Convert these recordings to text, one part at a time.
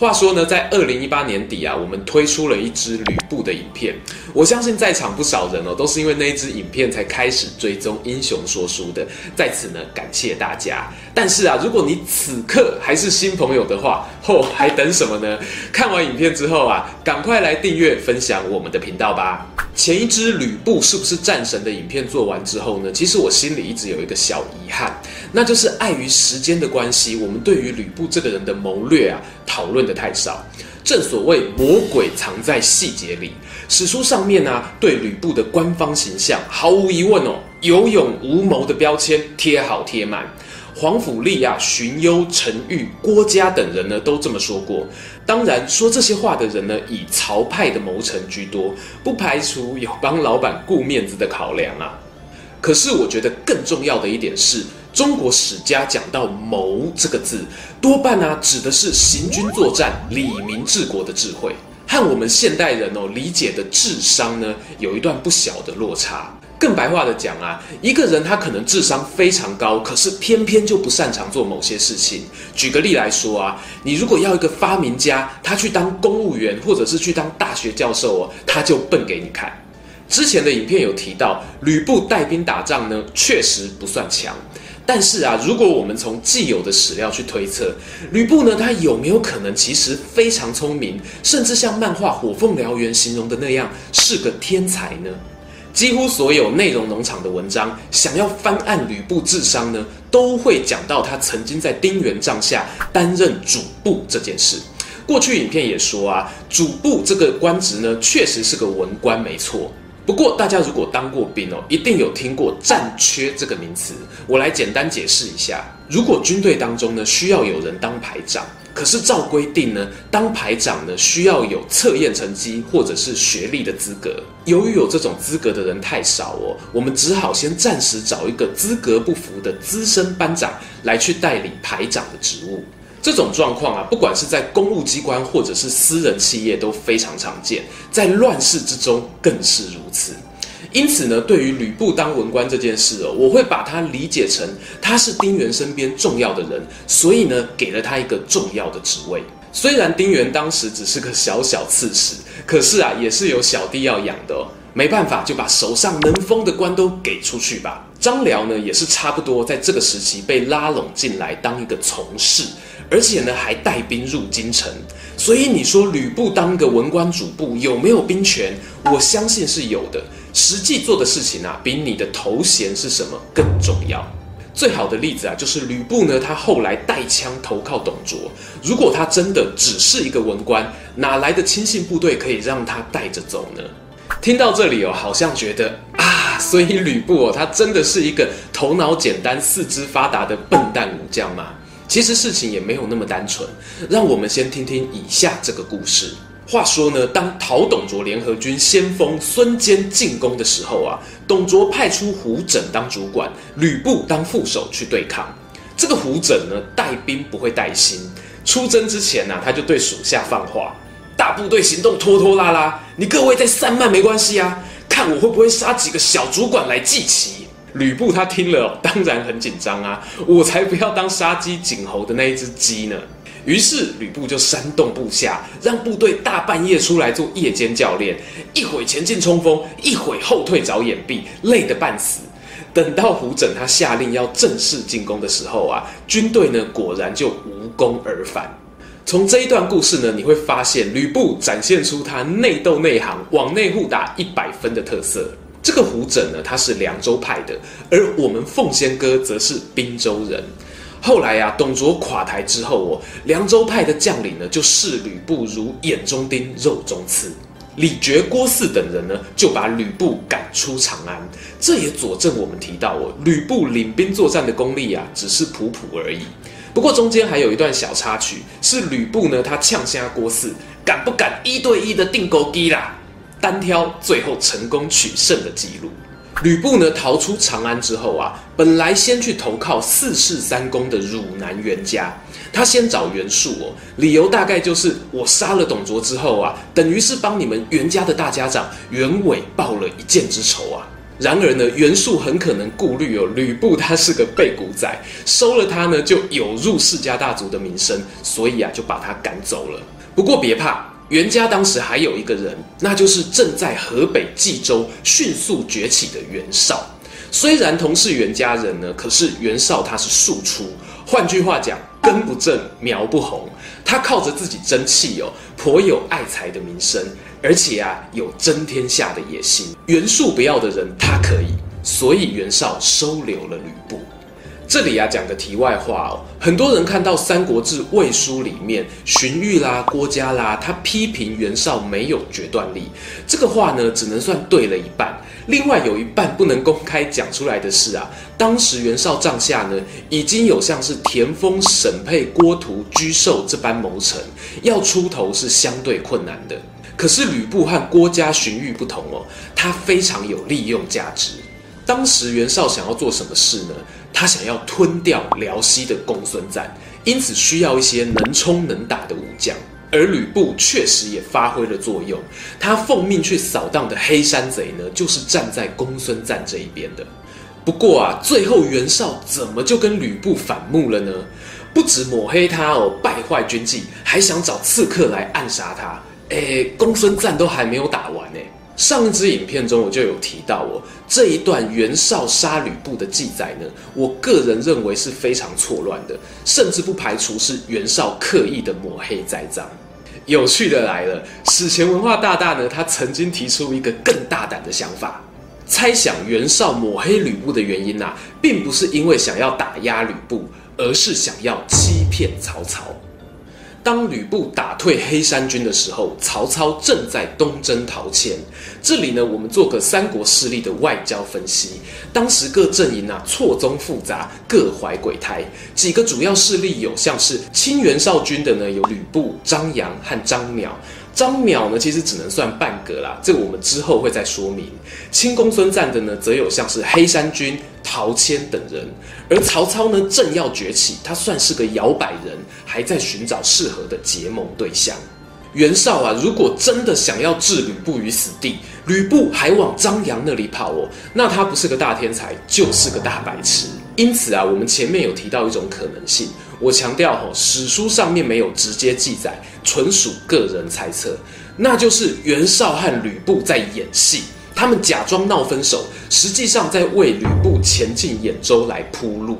话说呢，在二零一八年底啊，我们推出了一支吕布的影片。我相信在场不少人哦，都是因为那一支影片才开始追踪英雄说书的。在此呢，感谢大家。但是啊，如果你此刻还是新朋友的话，哦，还等什么呢？看完影片之后啊，赶快来订阅分享我们的频道吧。前一支吕布是不是战神的影片做完之后呢，其实我心里一直有一个小遗憾，那就是碍于时间的关系，我们对于吕布这个人的谋略啊，讨论的太少。正所谓魔鬼藏在细节里，史书上面呢、啊，对吕布的官方形象毫无疑问哦，有勇无谋的标签贴好贴满。皇甫栣啊、荀攸、陈玉、郭嘉等人呢，都这么说过。当然，说这些话的人呢，以曹派的谋臣居多，不排除有帮老板顾面子的考量啊。可是，我觉得更重要的一点是，中国史家讲到“谋”这个字，多半啊指的是行军作战、理民治国的智慧，和我们现代人哦理解的智商呢，有一段不小的落差。更白话的讲啊，一个人他可能智商非常高，可是偏偏就不擅长做某些事情。举个例来说啊，你如果要一个发明家，他去当公务员或者是去当大学教授哦，他就笨给你看。之前的影片有提到，吕布带兵打仗呢，确实不算强。但是啊，如果我们从既有的史料去推测，吕布呢，他有没有可能其实非常聪明，甚至像漫画《火凤燎原》形容的那样，是个天才呢？几乎所有内容农场的文章，想要翻案吕布智商呢，都会讲到他曾经在丁原帐下担任主簿这件事。过去影片也说啊，主簿这个官职呢，确实是个文官，没错。不过大家如果当过兵哦，一定有听过战缺这个名词。我来简单解释一下，如果军队当中呢，需要有人当排长。可是照规定呢，当排长呢，需要有测验成绩或者是学历的资格。由于有这种资格的人太少哦，我们只好先暂时找一个资格不符的资深班长来去代理排长的职务。这种状况啊，不管是在公务机关或者是私人企业都非常常见，在乱世之中更是如此。因此呢，对于吕布当文官这件事哦，我会把他理解成他是丁原身边重要的人，所以呢，给了他一个重要的职位。虽然丁原当时只是个小小刺史，可是啊，也是有小弟要养的。没办法，就把手上能封的官都给出去吧。张辽呢，也是差不多在这个时期被拉拢进来当一个从事，而且呢，还带兵入京城。所以你说吕布当个文官主簿有没有兵权？我相信是有的。实际做的事情啊，比你的头衔是什么更重要。最好的例子啊，就是吕布呢，他后来带枪投靠董卓。如果他真的只是一个文官，哪来的亲信部队可以让他带着走呢？听到这里哦，好像觉得啊，所以吕布哦，他真的是一个头脑简单、四肢发达的笨蛋武将吗？其实事情也没有那么单纯。让我们先听听以下这个故事。话说呢，当讨董卓联合军先锋孙坚进攻的时候啊，董卓派出胡轸当主管，吕布当副手去对抗。这个胡轸呢，带兵不会带心，出征之前呢、啊，他就对属下放话：大部队行动拖拖拉拉，你各位再散漫没关系啊，看我会不会杀几个小主管来祭旗。吕布他听了，当然很紧张啊，我才不要当杀鸡儆猴的那一只鸡呢。于是吕布就煽动部下，让部队大半夜出来做夜间教练，一会前进冲锋，一会后退找掩蔽，累得半死。等到胡轸他下令要正式进攻的时候啊，军队呢果然就无功而返。从这一段故事呢，你会发现吕布展现出他内斗内行、往内互打一百分的特色。这个胡轸呢，他是凉州派的，而我们奉先哥则是滨州人。后来啊，董卓垮台之后哦，凉州派的将领呢，就视吕布如眼中钉、肉中刺。李傕、郭汜等人呢，就把吕布赶出长安。这也佐证我们提到哦，吕布领兵作战的功力啊，只是普普而已。不过中间还有一段小插曲，是吕布呢，他呛瞎郭汜，敢不敢一对一的钉孤枝啦？单挑最后成功取胜的记录。吕布呢逃出长安之后啊，本来先去投靠四世三公的汝南袁家，他先找袁术哦，理由大概就是我杀了董卓之后啊，等于是帮你们袁家的大家长袁伟报了一箭之仇啊。然而呢，袁术很可能顾虑哦，吕布他是个背骨仔，收了他呢就有辱世家大族的名声，所以啊就把他赶走了。不过别怕。袁家当时还有一个人，那就是正在河北冀州迅速崛起的袁绍。虽然同是袁家人呢，可是袁绍他是庶出，换句话讲，根不正苗不红。他靠着自己争气哦，颇有爱才的名声，而且啊有争天下的野心。袁术不要的人他可以，所以袁绍收留了吕布。这里啊讲个题外话哦，很多人看到《三国志·魏书》里面荀彧啦、郭嘉啦，他批评袁绍没有决断力，这个话呢只能算对了一半。另外有一半不能公开讲出来的是啊，当时袁绍帐下呢已经有像是田丰、审配、郭图、沮授这般谋臣，要出头是相对困难的。可是吕布和郭嘉、荀彧不同哦，他非常有利用价值。当时袁绍想要做什么事呢？他想要吞掉辽西的公孙瓒，因此需要一些能冲能打的武将。而吕布确实也发挥了作用，他奉命去扫荡的黑山贼呢，就是站在公孙瓒这一边的。不过啊，最后袁绍怎么就跟吕布反目了呢？不止抹黑他哦，败坏军纪，还想找刺客来暗杀他。诶，公孙瓒都还没有打完呢。上一支影片中我就有提到哦，这一段袁绍杀吕布的记载呢，我个人认为是非常错乱的，甚至不排除是袁绍刻意的抹黑栽赃。有趣的来了，史前文化大大呢，他曾经提出一个更大胆的想法，猜想袁绍抹黑吕布的原因呐、啊，并不是因为想要打压吕布，而是想要欺骗曹操。当吕布打退黑山军的时候，曹操正在东征陶谦。这里呢，我们做个三国势力的外交分析。当时各阵营啊错综复杂，各怀鬼胎。几个主要势力有像是清袁绍军的呢，有吕布、张杨和张邈。张邈呢，其实只能算半个啦，这个我们之后会再说明。亲公孙瓒的呢，则有像是黑山军、陶谦等人。而曹操呢，正要崛起，他算是个摇摆人，还在寻找适合的结盟对象。袁绍啊，如果真的想要置吕布于死地，吕布还往张杨那里跑哦，那他不是个大天才，就是个大白痴。因此啊，我们前面有提到一种可能性，我强调吼，史书上面没有直接记载，纯属个人猜测，那就是袁绍和吕布在演戏，他们假装闹分手，实际上在为吕布前进兖州来铺路。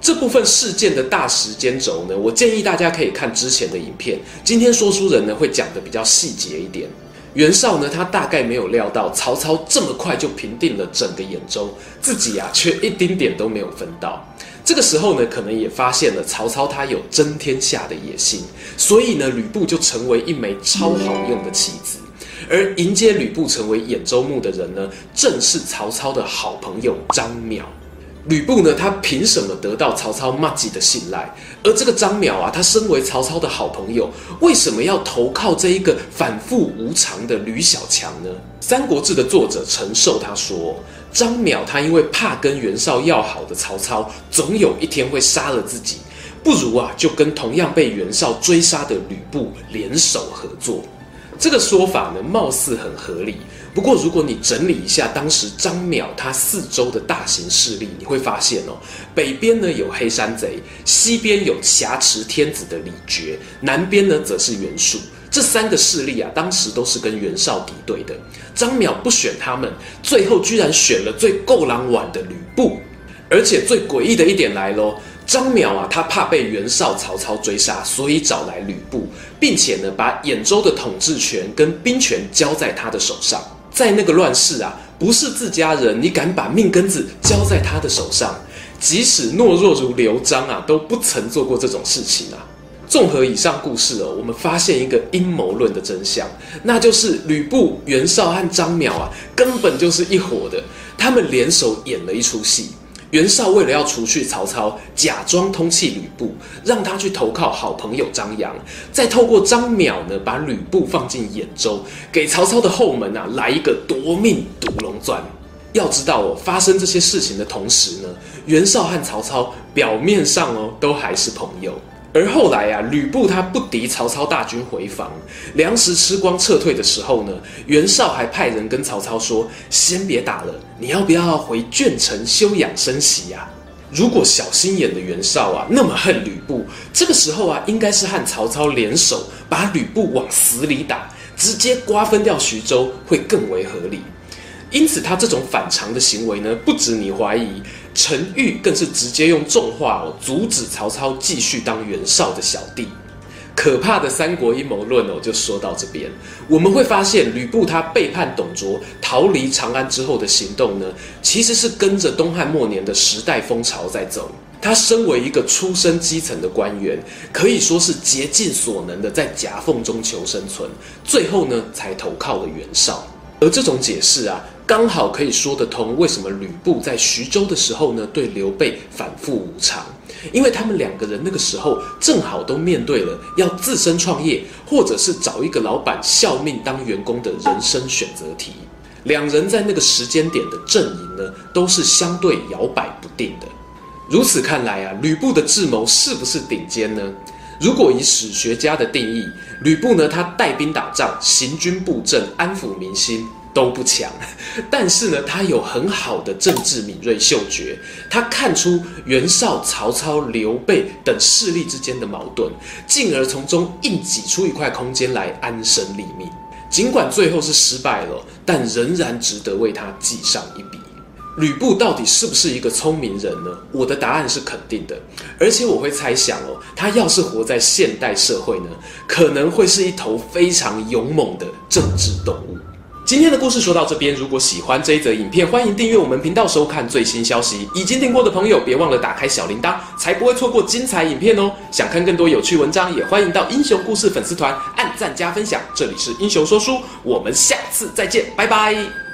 这部分事件的大时间轴呢，我建议大家可以看之前的影片，今天说书人呢会讲得比较细节一点。袁绍呢，他大概没有料到曹操这么快就平定了整个兖州，自己啊却一丁点都没有分到。这个时候呢，可能也发现了曹操他有争天下的野心，所以呢，吕布就成为一枚超好用的棋子。而迎接吕布成为兖州牧的人呢，正是曹操的好朋友张邈。吕布呢，他凭什么得到曹操麻吉的信赖？而这个张邈啊，他身为曹操的好朋友，为什么要投靠这一个反复无常的吕小强呢？《三国志》的作者陈寿他说，张邈他因为怕跟袁绍要好的曹操总有一天会杀了自己，不如啊就跟同样被袁绍追杀的吕布联手合作。这个说法呢，貌似很合理。不过，如果你整理一下当时张邈他四周的大型势力，你会发现哦，北边呢有黑山贼，西边有挟持天子的李傕，南边呢则是袁术。这三个势力啊，当时都是跟袁绍敌对的。张邈不选他们，最后居然选了最够狼玩的吕布。而且最诡异的一点来喽，张邈啊，他怕被袁绍、曹操追杀，所以找来吕布，并且呢，把兖州的统治权跟兵权交在他的手上。在那个乱世啊，不是自家人，你敢把命根子交在他的手上？即使懦弱如刘璋啊，都不曾做过这种事情啊。综合以上故事哦，我们发现一个阴谋论的真相，那就是吕布、袁绍和张邈啊，根本就是一伙的，他们联手演了一出戏。袁绍为了要除去曹操，假装通气吕布，让他去投靠好朋友张扬，再透过张邈呢，把吕布放进兖州，给曹操的后门啊来一个夺命毒龙钻。要知道哦，发生这些事情的同时呢，袁绍和曹操表面上哦都还是朋友。而后来啊，吕布他不敌曹操大军回防，粮食吃光撤退的时候呢，袁绍还派人跟曹操说：“先别打了，你要不要回鄄城休养生息呀？”如果小心眼的袁绍啊那么恨吕布，这个时候啊应该是和曹操联手，把吕布往死里打，直接瓜分掉徐州会更为合理。因此，他这种反常的行为呢，不止你怀疑，陈玉更是直接用重话哦，阻止曹操继续当袁绍的小弟。可怕的三国阴谋论哦，就说到这边。我们会发现，吕布他背叛董卓，逃离长安之后的行动呢，其实是跟着东汉末年的时代风潮在走。他身为一个出身基层的官员，可以说是竭尽所能的在夹缝中求生存，最后呢，才投靠了袁绍。而这种解释啊，刚好可以说得通。为什么吕布在徐州的时候呢，对刘备反复无常？因为他们两个人那个时候正好都面对了要自身创业，或者是找一个老板效命当员工的人生选择题。两人在那个时间点的阵营呢，都是相对摇摆不定的。如此看来啊，吕布的智谋是不是顶尖呢？如果以史学家的定义，吕布呢，他带兵打仗、行军布阵、安抚民心都不强，但是呢，他有很好的政治敏锐嗅觉，他看出袁绍、曹操、刘备等势力之间的矛盾，进而从中硬挤出一块空间来安身立命。尽管最后是失败了，但仍然值得为他记上一笔。吕布到底是不是一个聪明人呢？我的答案是肯定的，而且我会猜想哦，他要是活在现代社会呢，可能会是一头非常勇猛的政治动物。今天的故事说到这边，如果喜欢这一则影片，欢迎订阅我们频道收看最新消息。已经订过的朋友，别忘了打开小铃铛，才不会错过精彩影片哦。想看更多有趣文章，也欢迎到英雄故事粉丝团按赞加分享。这里是英雄说书，我们下次再见，拜拜。